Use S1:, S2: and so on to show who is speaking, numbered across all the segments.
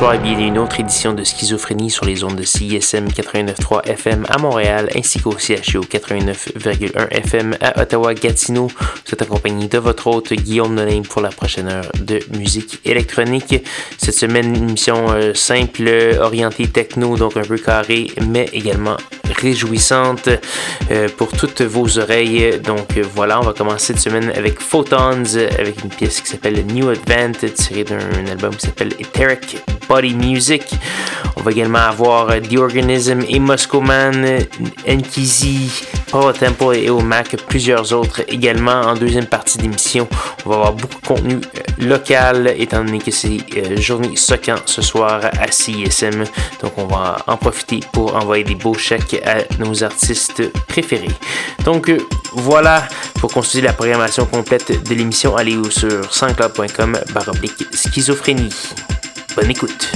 S1: Bonsoir et bienvenue à une autre édition de Schizophrénie sur les ondes de CISM 89.3 FM à Montréal ainsi qu'au CHU 89.1 FM à Ottawa-Gatineau. Vous êtes accompagné de votre hôte Guillaume Nolin pour la prochaine heure de musique électronique. Cette semaine, une émission euh, simple, orientée techno, donc un peu carré, mais également réjouissante euh, pour toutes vos oreilles. Donc euh, voilà, on va commencer cette semaine avec Photons, avec une pièce qui s'appelle New Advent, tirée d'un album qui s'appelle Etheric Body Music. On va également avoir The Organism et Moscow Man, Nkizi, Power Temple et Mac, plusieurs autres également en deuxième partie d'émission. On va avoir beaucoup de contenu euh, local étant donné que c'est journée Socan ce soir à CISM. Donc on va en profiter pour envoyer des beaux chèques nos artistes préférés. Donc euh, voilà, pour consulter la programmation complète de l'émission, allez sur sanscloud.com baroblique schizophrénie. Bonne écoute.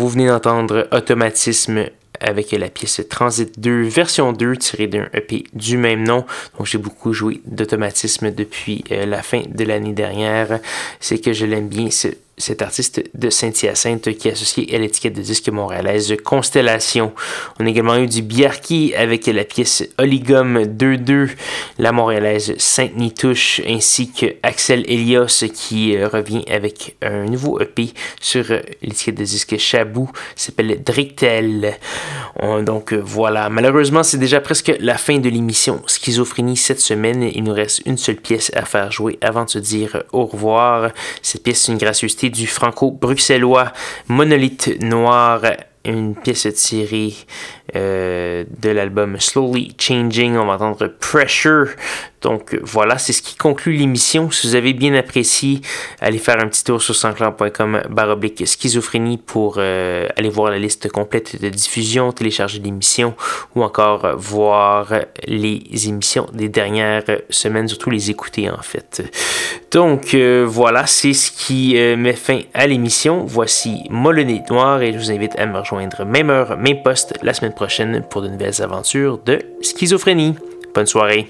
S1: Vous venez d'entendre Automatisme avec la pièce Transit 2, version 2, tirée d'un EP du même nom. Donc, j'ai beaucoup joué d'automatisme depuis euh, la fin de l'année dernière. C'est que je l'aime bien, cet artiste de Saint-Hyacinthe qui est associé à l'étiquette de disque montréalaise Constellation. On a également eu du Biarki avec la pièce Oligum 2-2, la montréalaise Sainte-Nitouche, ainsi que Axel Elios qui euh, revient avec un nouveau EP sur euh, l'étiquette de disque Chabou, s'appelle Drictel. donc euh, voilà, malheureusement c'est déjà presque la fin de l'émission Schizophrénie cette semaine. Il nous reste une seule pièce à faire jouer avant de se dire au revoir. Cette pièce est une gracieuseté du franco-bruxellois Monolithe Noir, une pièce tirée euh, de l'album Slowly Changing. On va entendre Pressure. Donc voilà, c'est ce qui conclut l'émission. Si vous avez bien apprécié, allez faire un petit tour sur sanscloud.com baroblique schizophrénie pour euh, aller voir la liste complète de diffusion, télécharger l'émission ou encore voir les émissions des dernières semaines, surtout les écouter en fait. Donc euh, voilà, c'est ce qui met fin à l'émission. Voici Molonné Noir et je vous invite à me rejoindre même heure, même poste la semaine prochaine pour de nouvelles aventures de schizophrénie. Bonne soirée.